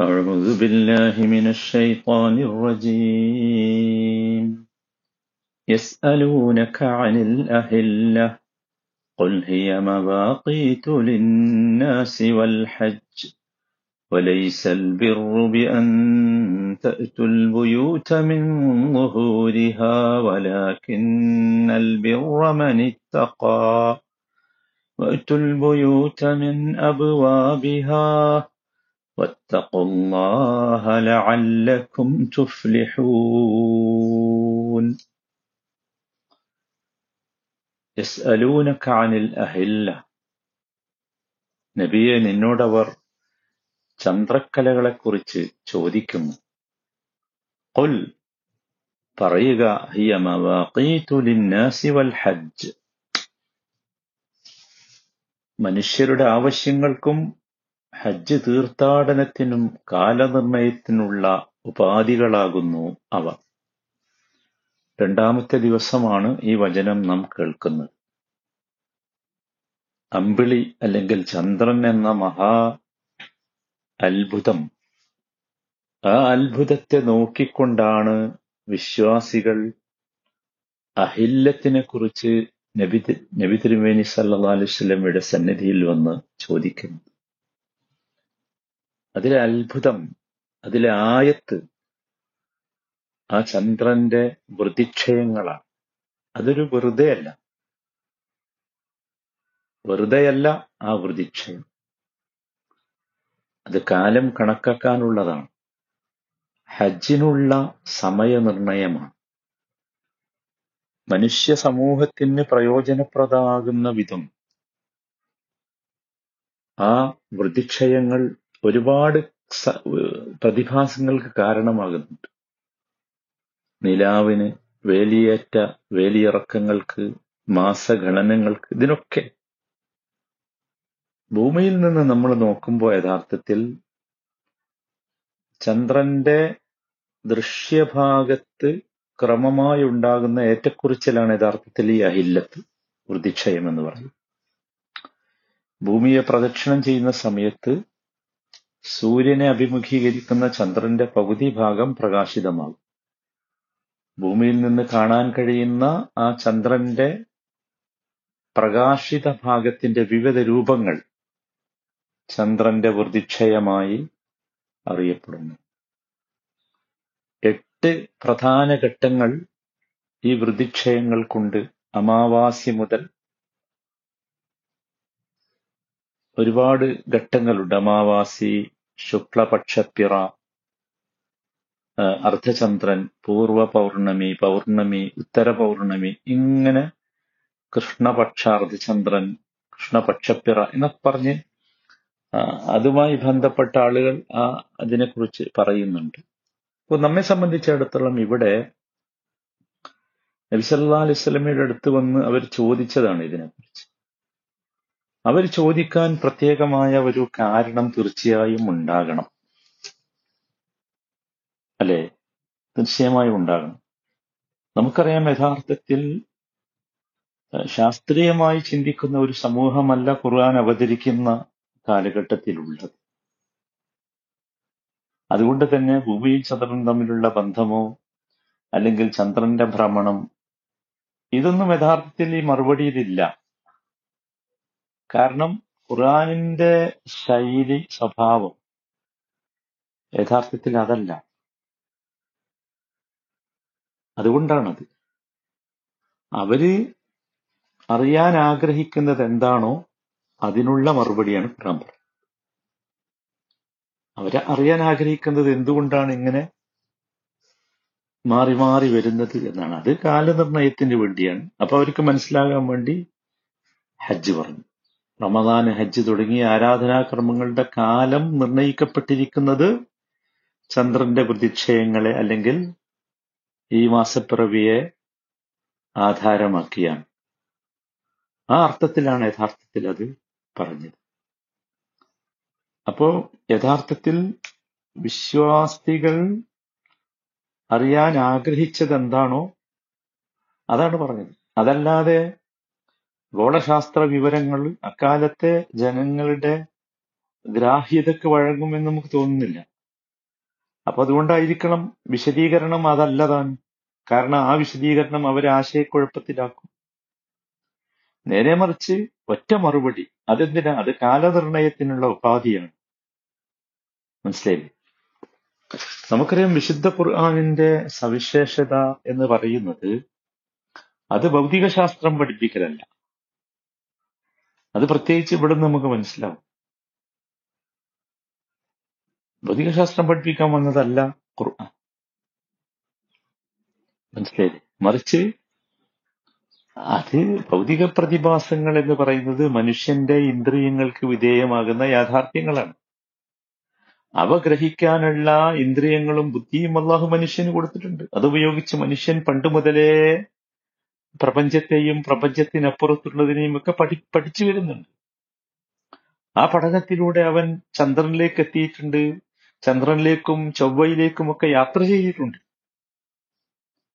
أعوذ بالله من الشيطان الرجيم. يسألونك عن الأهلة قل هي مواقيت للناس والحج وليس البر بأن تأتوا البيوت من ظهورها ولكن البر من اتقى وأتوا البيوت من أبوابها واتقوا الله لعلكم تفلحون يسألونك عن الأهلة നബിയെ നിന്നോടവർ ചന്ദ്രക്കലകളെക്കുറിച്ച് ചോദിക്കുന്നു قل പറയുക ഹിയ മവാഖീതു ലിന്നാസി വൽ ഹജ്ജ് മനുഷ്യരുടെ ആവശ്യങ്ങൾക്കും ഹജ്ജ് തീർത്ഥാടനത്തിനും കാലനിർണയത്തിനുള്ള ഉപാധികളാകുന്നു അവ. രണ്ടാമത്തെ ദിവസമാണ് ഈ വചനം നാം കേൾക്കുന്നത്. അമ്പിളി അല്ലെങ്കിൽ ചന്ദ്രൻ എന്ന മഹാ അത്ഭുതം. ആ അത്ഭുതത്തെ നോക്കിക്കൊണ്ടാണ് വിശ്വാസികൾ അഹില്ലത്തിനെ കുറിച്ച് നബി നബി തിരുമേനി സല്ലാ അലുസ്ലമിയുടെ സന്നിധിയിൽ വന്ന് ചോദിക്കുന്നത്. അതിലെ അത്ഭുതം അതിലെ ആയത്ത് ആ ചന്ദ്രന്റെ വൃതിക്ഷയങ്ങളാണ്. അതൊരു വെറുതെയല്ല. വെറുതെയല്ല ആ വൃതിക്ഷയം. അത് കാലം കണക്കാക്കാനുള്ളതാണ്. ഹജ്ജിനുള്ള സമയനിർണയമാണ്. മനുഷ്യ സമൂഹത്തിന് പ്രയോജനപ്രദമാകുന്ന വിധം ആ വൃതിക്ഷയങ്ങൾ ഒരുപാട് പ്രതിഭാസങ്ങൾക്ക് കാരണമാകുന്നുണ്ട്. നിലാവിന് വേലിയേറ്റ വേലിയിറക്കങ്ങൾക്ക് മാസഗണനങ്ങൾക്ക് ഇതിനൊക്കെ. ഭൂമിയിൽ നിന്ന് നമ്മൾ നോക്കുമ്പോൾ യഥാർത്ഥത്തിൽ ചന്ദ്രന്റെ ദൃശ്യഭാഗത്ത് ക്രമമായി ഉണ്ടാകുന്ന ഏറ്റക്കുറിച്ചിലാണ് യഥാർത്ഥത്തിൽ ഈ അഹില്ലത്ത് വൃതിക്ഷയം എന്ന് പറയും ഭൂമിയെ പ്രദക്ഷിണം ചെയ്യുന്ന സമയത്ത് സൂര്യനെ അഭിമുഖീകരിക്കുന്ന ചന്ദ്രന്റെ പകുതി ഭാഗം പ്രകാശിതമാകും. ഭൂമിയിൽ നിന്ന് കാണാൻ കഴിയുന്ന ആ ചന്ദ്രന്റെ പ്രകാശിത ഭാഗത്തിന്റെ വിവിധ രൂപങ്ങൾ ചന്ദ്രന്റെ വൃതിക്ഷയമായി അറിയപ്പെടുന്നു. എട്ട് പ്രധാന ഘട്ടങ്ങൾ ഈ വൃതിക്ഷയങ്ങൾക്കുണ്ട്. അമാവാസി മുതൽ ഒരുപാട് ഘട്ടങ്ങളുണ്ട്. അമാവാസി ശുക്ലപക്ഷപ്പിറ. അർദ്ധചന്ദ്രൻ പൂർവ പൗർണമി പൗർണമി ഉത്തര പൗർണമി ഇങ്ങനെ കൃഷ്ണപക്ഷ അർദ്ധചന്ദ്രൻ കൃഷ്ണപക്ഷപ്പിറ എന്നൊക്കെ പറഞ്ഞ് അതുമായി ബന്ധപ്പെട്ട ആളുകൾ ആ അതിനെക്കുറിച്ച് പറയുന്നുണ്ട്. അപ്പോൾ നമ്മെ സംബന്ധിച്ചിടത്തോളം ഇവിടെ നബിസല്ലാ അലൈഹി സ്വലമയുടെ അടുത്ത് വന്ന് അവർ ചോദിച്ചതാണ് ഇതിനെക്കുറിച്ച്. അവർ ചോദിക്കാൻ പ്രത്യേകമായ ഒരു കാരണം തീർച്ചയായും ഉണ്ടാകണം. അല്ലെ? തീർച്ചയായും ഉണ്ടാകണം. നമുക്കറിയാം യഥാർത്ഥത്തിൽ ശാസ്ത്രീയമായി ചിന്തിക്കുന്ന ഒരു സമൂഹമല്ല ഖുർആൻ അവതരിക്കുന്ന കാലഘട്ടത്തിലുള്ളത്. അതുകൊണ്ട് തന്നെ ഭൂമിയും ചന്ദ്രനും തമ്മിലുള്ള ബന്ധമോ അല്ലെങ്കിൽ ചന്ദ്രന്റെ ഭ്രമണം ഇതൊന്നും യഥാർത്ഥത്തിൽ ഈ മറുപടിയിലില്ല. കാരണം ഖുറാനിന്റെ ശൈലി സ്വഭാവം യഥാർത്ഥത്തിൽ അതല്ല. അതുകൊണ്ടാണത്. അവർ അറിയാൻ ആഗ്രഹിക്കുന്നത് എന്താണോ അതിനുള്ള മറുപടിയാണ് ഖുറാൻ പറയുന്നത്. അവരെ അറിയാൻ ആഗ്രഹിക്കുന്നത് എന്തുകൊണ്ടാണ് ഇങ്ങനെ മാറി മാറി വരുന്നത് എന്നാണ്. അത് കാലനിർണയത്തിന് വേണ്ടിയാണ്. അപ്പൊ അവർക്ക് മനസ്സിലാകാൻ വേണ്ടി ഹജ്ജ് പറഞ്ഞു. റമദാൻ ഹജ്ജ് തുടങ്ങിയ ആരാധനാക്രമങ്ങളുടെ കാലം നിർണയിക്കപ്പെട്ടിരിക്കുന്നത് ചന്ദ്രന്റെ പ്രതിക്ഷയങ്ങളെ അല്ലെങ്കിൽ ഈ മാസപ്പിറവിയെ ആധാരമാക്കിയാണ്. ആ അർത്ഥത്തിലാണ് യഥാർത്ഥത്തിൽ അത് പറഞ്ഞത്. അപ്പോ യഥാർത്ഥത്തിൽ വിശ്വാസികൾ അറിയാൻ ആഗ്രഹിച്ചത് എന്താണോ അതാണ് പറഞ്ഞത്. അതല്ലാതെ ഗോളശാസ്ത്ര വിവരങ്ങൾ അക്കാലത്തെ ജനങ്ങളുടെ ഗ്രാഹ്യതക്ക് വഴങ്ങുമെന്ന് നമുക്ക് തോന്നുന്നില്ല. അപ്പൊ അതുകൊണ്ടായിരിക്കണം വിശദീകരണം അതല്ലതാണ് കാരണം ആ വിശദീകരണം അവരെ ആശയക്കുഴപ്പത്തിലാക്കും. നേരെ മറിച്ച് ഒറ്റ മറുപടി. അതെന്തിനാ? അത് കാലനിർണയത്തിനുള്ള ഉപാധിയാണ്. മനസ്സിലായില്ലേ? നമുക്കറിയാം വിശുദ്ധ ഖുർആാനിന്റെ സവിശേഷത എന്ന് പറയുന്നത് അത് ഭൗതികശാസ്ത്രം പഠിപ്പിക്കലല്ല. അത് പ്രത്യേകിച്ച് ഇവിടെ നമുക്ക് മനസ്സിലാവും. ഭൗതികശാസ്ത്രം പഠിപ്പിക്കാൻ വന്നതല്ല ഖുർആൻ. മനസ്സിലായില്ലേ? മറിച്ച് അത് ഭൗതിക പ്രതിഭാസങ്ങൾ എന്ന് പറയുന്നത് മനുഷ്യന്റെ ഇന്ദ്രിയങ്ങൾക്ക് വിധേയമാകുന്ന യാഥാർത്ഥ്യങ്ങളാണ്. അവ ഗ്രഹിക്കാനുള്ള ഇന്ദ്രിയങ്ങളും ബുദ്ധിയും അള്ളാഹു മനുഷ്യന് കൊടുത്തിട്ടുണ്ട്. അതുപയോഗിച്ച് മനുഷ്യൻ പണ്ട് മുതലേ പ്രപഞ്ചത്തെയും പ്രപഞ്ചത്തിനപ്പുറത്തുള്ളതിനെയും ഒക്കെ പഠി പഠിച്ചു വരുന്നുണ്ട്. ആ പഠനത്തിലൂടെ അവൻ ചന്ദ്രനിലേക്ക് എത്തിയിട്ടുണ്ട് ചന്ദ്രനിലേക്കും ചൊവ്വയിലേക്കും ഒക്കെ യാത്ര ചെയ്തിട്ടുണ്ട്.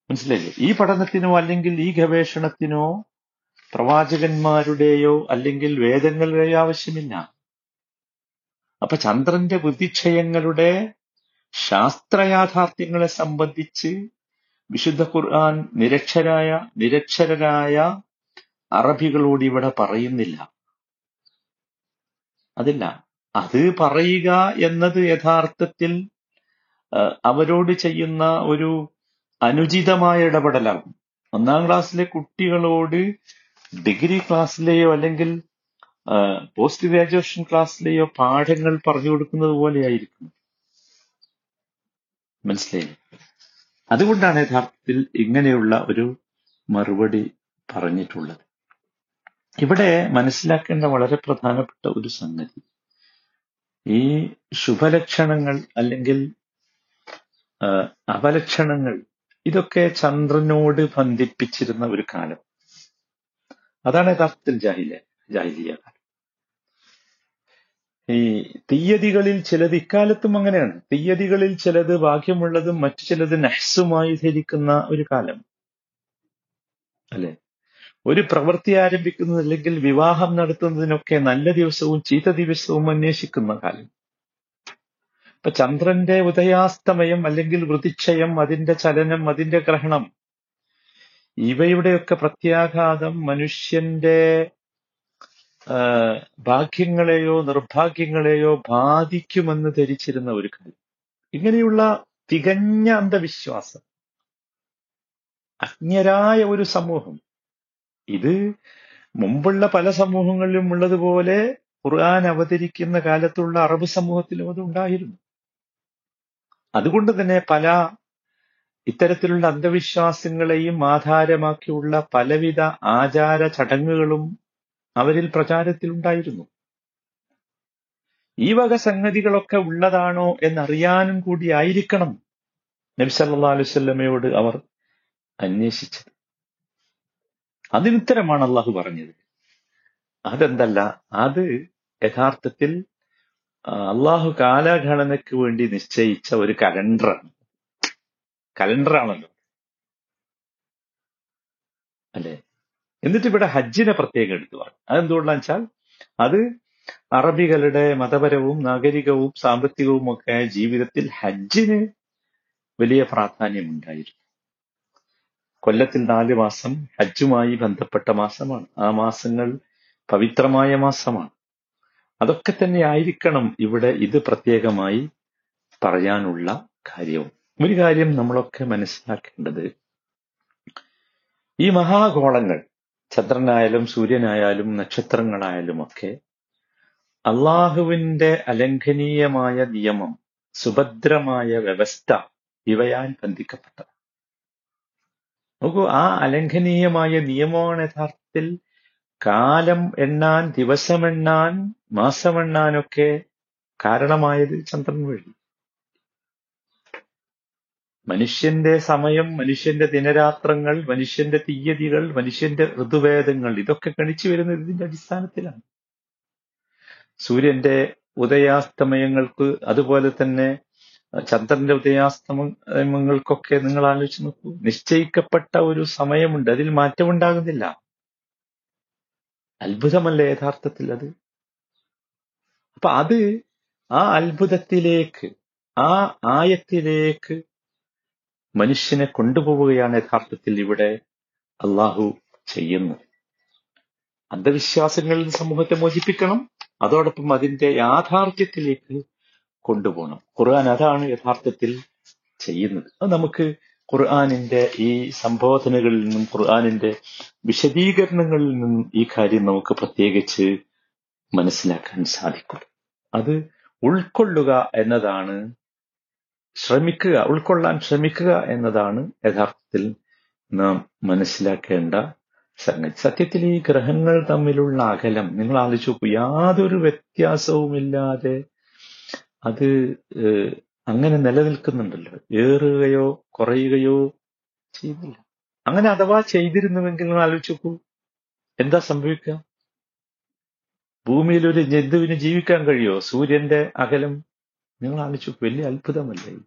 മനസ്സിലായില്ലേ? ഈ പഠനത്തിനോ അല്ലെങ്കിൽ ഈ ഗവേഷണത്തിനോ പ്രവാചകന്മാരുടെയോ അല്ലെങ്കിൽ വേദങ്ങളുടെയോ ആവശ്യമില്ല. അപ്പൊ ചന്ദ്രന്റെ ബുദ്ധിക്ഷയങ്ങളുടെ ശാസ്ത്രയാഥാർത്ഥ്യങ്ങളെ സംബന്ധിച്ച് വിശുദ്ധ ഖുർആൻ നിരക്ഷരായ നിരക്ഷരരായ അറബികളോട് ഇവിടെ പറയുന്നില്ല. അതില്ല അത് പറയുക എന്നത് യഥാർത്ഥത്തിൽ അവരോട് ചെയ്യുന്ന ഒരു അനുചിതമായ ഇടപെടലാകും. ഒന്നാം ക്ലാസ്സിലെ കുട്ടികളോട് ഡിഗ്രി ക്ലാസ്സിലെയോ അല്ലെങ്കിൽ പോസ്റ്റ് ഗ്രാജുവേഷൻ ക്ലാസ്സിലെയോ പാഠങ്ങൾ പറഞ്ഞു കൊടുക്കുന്നത് പോലെയായിരിക്കും. മനസ്സിലായില്ലേ? അതുകൊണ്ടാണ് യഥാർത്ഥത്തിൽ ഇങ്ങനെയുള്ള ഒരു മറുപടി പറഞ്ഞിട്ടുള്ളത്. ഇവിടെ മനസ്സിലാക്കേണ്ട വളരെ പ്രധാനപ്പെട്ട ഒരു സംഗതി. ഈ ശുഭലക്ഷണങ്ങൾ അല്ലെങ്കിൽ അപലക്ഷണങ്ങൾ ഇതൊക്കെ ചന്ദ്രനോട് ബന്ധിപ്പിച്ചിരുന്ന ഒരു കാലം. അതാണ് യഥാർത്ഥത്തിൽ ജാഹില ജാഹിലിയ കാലം. ഈ തീയതികളിൽ ചിലത് ഇക്കാലത്തും അങ്ങനെയാണ്. തീയതികളിൽ ചിലത് ഭാഗ്യമുള്ളതും മറ്റു ചിലത് നഹ്സുമായി ധരിക്കുന്ന ഒരു കാലം. അല്ലെ? ഒരു പ്രവൃത്തി ആരംഭിക്കുന്നത് അല്ലെങ്കിൽ വിവാഹം നടത്തുന്നതിനൊക്കെ നല്ല ദിവസവും ചീത്ത ദിവസവും അന്വേഷിക്കുന്ന കാലം. ഇപ്പൊ ചന്ദ്രന്റെ ഉദയാസ്തമയം അല്ലെങ്കിൽ വൃതിക്ഷയം അതിന്റെ ചലനം അതിന്റെ ഗ്രഹണം ഇവയുടെയൊക്കെ പ്രത്യാഘാതം മനുഷ്യന്റെ ഭാഗ്യങ്ങളെയോ നിർഭാഗ്യങ്ങളെയോ ബാധിക്കുമെന്ന് ധരിച്ചിരുന്ന ഒരു കാര്യം ഇങ്ങനെയുള്ള തികഞ്ഞ അന്ധവിശ്വാസം അജ്ഞരായ ഒരു സമൂഹം ഇത് മുമ്പുള്ള പല സമൂഹങ്ങളിലും ഉള്ളതുപോലെ ഖുർആൻ അവതരിക്കുന്ന കാലത്തുള്ള അറബ് സമൂഹത്തിലും അത് ഉണ്ടായിരുന്നു. അതുകൊണ്ട് തന്നെ പല ഇത്തരത്തിലുള്ള അന്ധവിശ്വാസങ്ങളെയും ആധാരമാക്കിയുള്ള പലവിധ ആചാര ചടങ്ങുകളും അവരിൽ പ്രചാരത്തിലുണ്ടായിരുന്നു. ഈ വക സംഗതികളൊക്കെ ഉള്ളതാണോ എന്നറിയാനും കൂടി ആയിരിക്കണം നബി വസല്ലമയോട് അവർ അന്വേഷിച്ചത്. അതിനുത്തരമാണ് അള്ളാഹു പറഞ്ഞത്. അതെന്തല്ല അത് യഥാർത്ഥത്തിൽ അള്ളാഹു കാലഘടനയ്ക്ക് വേണ്ടി നിശ്ചയിച്ച ഒരു കലണ്ടറാണ്. കലണ്ടറാണല്ലോ. അല്ലെ? എന്നിട്ട് ഇവിടെ ഹജ്ജിനെ പ്രത്യേകം എടുത്തു പറഞ്ഞു. അതെന്തുകൊണ്ടാന്ന് വെച്ചാൽ അത് അറബികളുടെ മതപരവും നാഗരികവും സാമ്പത്തികവും ഒക്കെ ജീവിതത്തിൽ ഹജ്ജിന് വലിയ പ്രാധാന്യമുണ്ടായിരുന്നു. കൊല്ലത്തിൽ നാല് മാസം ഹജ്ജുമായി ബന്ധപ്പെട്ട മാസമാണ്. ആ മാസങ്ങൾ പവിത്രമായ മാസമാണ്. അതൊക്കെ തന്നെ ആയിരിക്കണം ഇവിടെ ഇത് പ്രത്യേകമായി പറയാനുള്ള കാര്യവും. ഒരു കാര്യം നമ്മളൊക്കെ മനസ്സിലാക്കേണ്ടത് ഈ മഹാഗോളങ്ങൾ ചന്ദ്രനായാലും സൂര്യനായാലും നക്ഷത്രങ്ങളായാലും ഒക്കെ അള്ളാഹുവിന്റെ അലംഘനീയമായ നിയമം സുഭദ്രമായ വ്യവസ്ഥ ഇവയാൽ ബന്ധിക്കപ്പെട്ടത്. നോക്കൂ ആ അലംഘനീയമായ നിയമമാണ് യഥാർത്ഥത്തിൽ കാലം എണ്ണാൻ ദിവസമെണ്ണാൻ മാസമെണ്ണാനൊക്കെ കാരണമായത് ചന്ദ്രൻ വഴി. മനുഷ്യന്റെ സമയം മനുഷ്യന്റെ ദിനരാത്രങ്ങൾ മനുഷ്യന്റെ തീയതികൾ മനുഷ്യന്റെ ഋതുവേദങ്ങൾ ഇതൊക്കെ ഗണിച്ചു വരുന്നത് ഇതിന്റെ അടിസ്ഥാനത്തിലാണ്. സൂര്യന്റെ ഉദയാസ്തമയങ്ങൾക്ക് അതുപോലെ തന്നെ ചന്ദ്രന്റെ ഉദയാസ്തമയങ്ങൾക്കൊക്കെ നിങ്ങൾ ആലോചിച്ച് നോക്കൂ. നിശ്ചയിക്കപ്പെട്ട ഒരു സമയമുണ്ട് അതിൽ മാറ്റമുണ്ടാകുന്നില്ല അത്ഭുതമല്ല യഥാർത്ഥത്തിൽ അത്? അപ്പൊ അത് ആ അത്ഭുതത്തിലേക്ക് ആ ആയത്തിലേക്ക് മനുഷ്യനെ കൊണ്ടുപോവുകയാണ് യഥാർത്ഥത്തിൽ ഇവിടെ അള്ളാഹു ചെയ്യുന്നു. അന്ധവിശ്വാസങ്ങളിൽ സമൂഹത്തെ മോചിപ്പിക്കണം അതോടൊപ്പം അതിന്റെ യാഥാർത്ഥ്യത്തിലേക്ക് കൊണ്ടുപോകണം. ഖുർആൻ അതാണ് യഥാർത്ഥത്തിൽ ചെയ്യുന്നത്. അത് നമുക്ക് ഖുർആാനിന്റെ ഈ സംബോധനകളിൽ നിന്നും ഖുർആാനിന്റെ വിശദീകരണങ്ങളിൽ നിന്നും ഈ കാര്യം നമുക്ക് പ്രത്യേകിച്ച് മനസ്സിലാക്കാൻ സാധിക്കും. അത് ഉൾക്കൊള്ളുക എന്നതാണ് ശ്രമിക്കുക ഉൾക്കൊള്ളാൻ ശ്രമിക്കുക എന്നതാണ് യഥാർത്ഥത്തിൽ നാം മനസ്സിലാക്കേണ്ട സംഗതി. സത്യത്തിൽ ഈ ഗ്രഹങ്ങൾ തമ്മിലുള്ള അകലം നിങ്ങൾ ആലോചിച്ച് നോക്കൂ യാതൊരു വ്യത്യാസവുമില്ലാതെ അത് അങ്ങനെ നിലനിൽക്കുന്നുണ്ടല്ലോ. ഏറുകയോ കുറയുകയോ ചെയ്യുന്നില്ല. അങ്ങനെ അഥവാ ചെയ്തിരുന്നുവെങ്കിൽ നിങ്ങൾ ആലോചിച്ച് നോക്കൂ എന്താ സംഭവിക്കുക? ഭൂമിയിൽ ഒരു ജന്തുവിന് ജീവിക്കാൻ കഴിയുമോ? സൂര്യന്റെ അകലം നിങ്ങൾ ആലോചിച്ചു വലിയ അത്ഭുതമല്ലേ?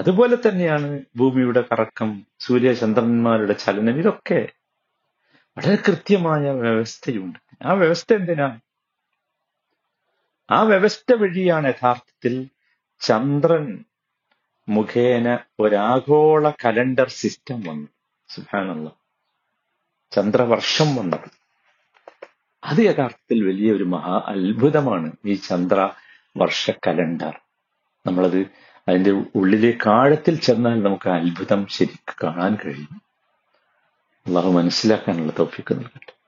അതുപോലെ തന്നെയാണ് ഭൂമിയുടെ കറക്കം സൂര്യചന്ദ്രന്മാരുടെ ചലനം ഇതൊക്കെ വളരെ കൃത്യമായ വ്യവസ്ഥയുണ്ട്. ആ വ്യവസ്ഥ എന്തിനാ? ആ വ്യവസ്ഥ വഴിയാണ് യഥാർത്ഥത്തിൽ ചന്ദ്രൻ മുഖേന ഒരാഗോള കലണ്ടർ സിസ്റ്റം വന്നത് സുഹാനുള്ള ചന്ദ്രവർഷം വന്നത്. അത് യഥാർത്ഥത്തിൽ വലിയൊരു മഹാ അത്ഭുതമാണ് ഈ ചന്ദ്ര വർഷ കലണ്ടർ നമ്മളത് അതിന്റെ ഉള്ളിലെ ആഴത്തിൽ ചെന്നാൽ നമുക്ക് അത്ഭുതം ശരിക്കും കാണാൻ കഴിയും. അള്ളാഹു മനസ്സിലാക്കാനുള്ള തോഫിക്ക് നൽകട്ടെ.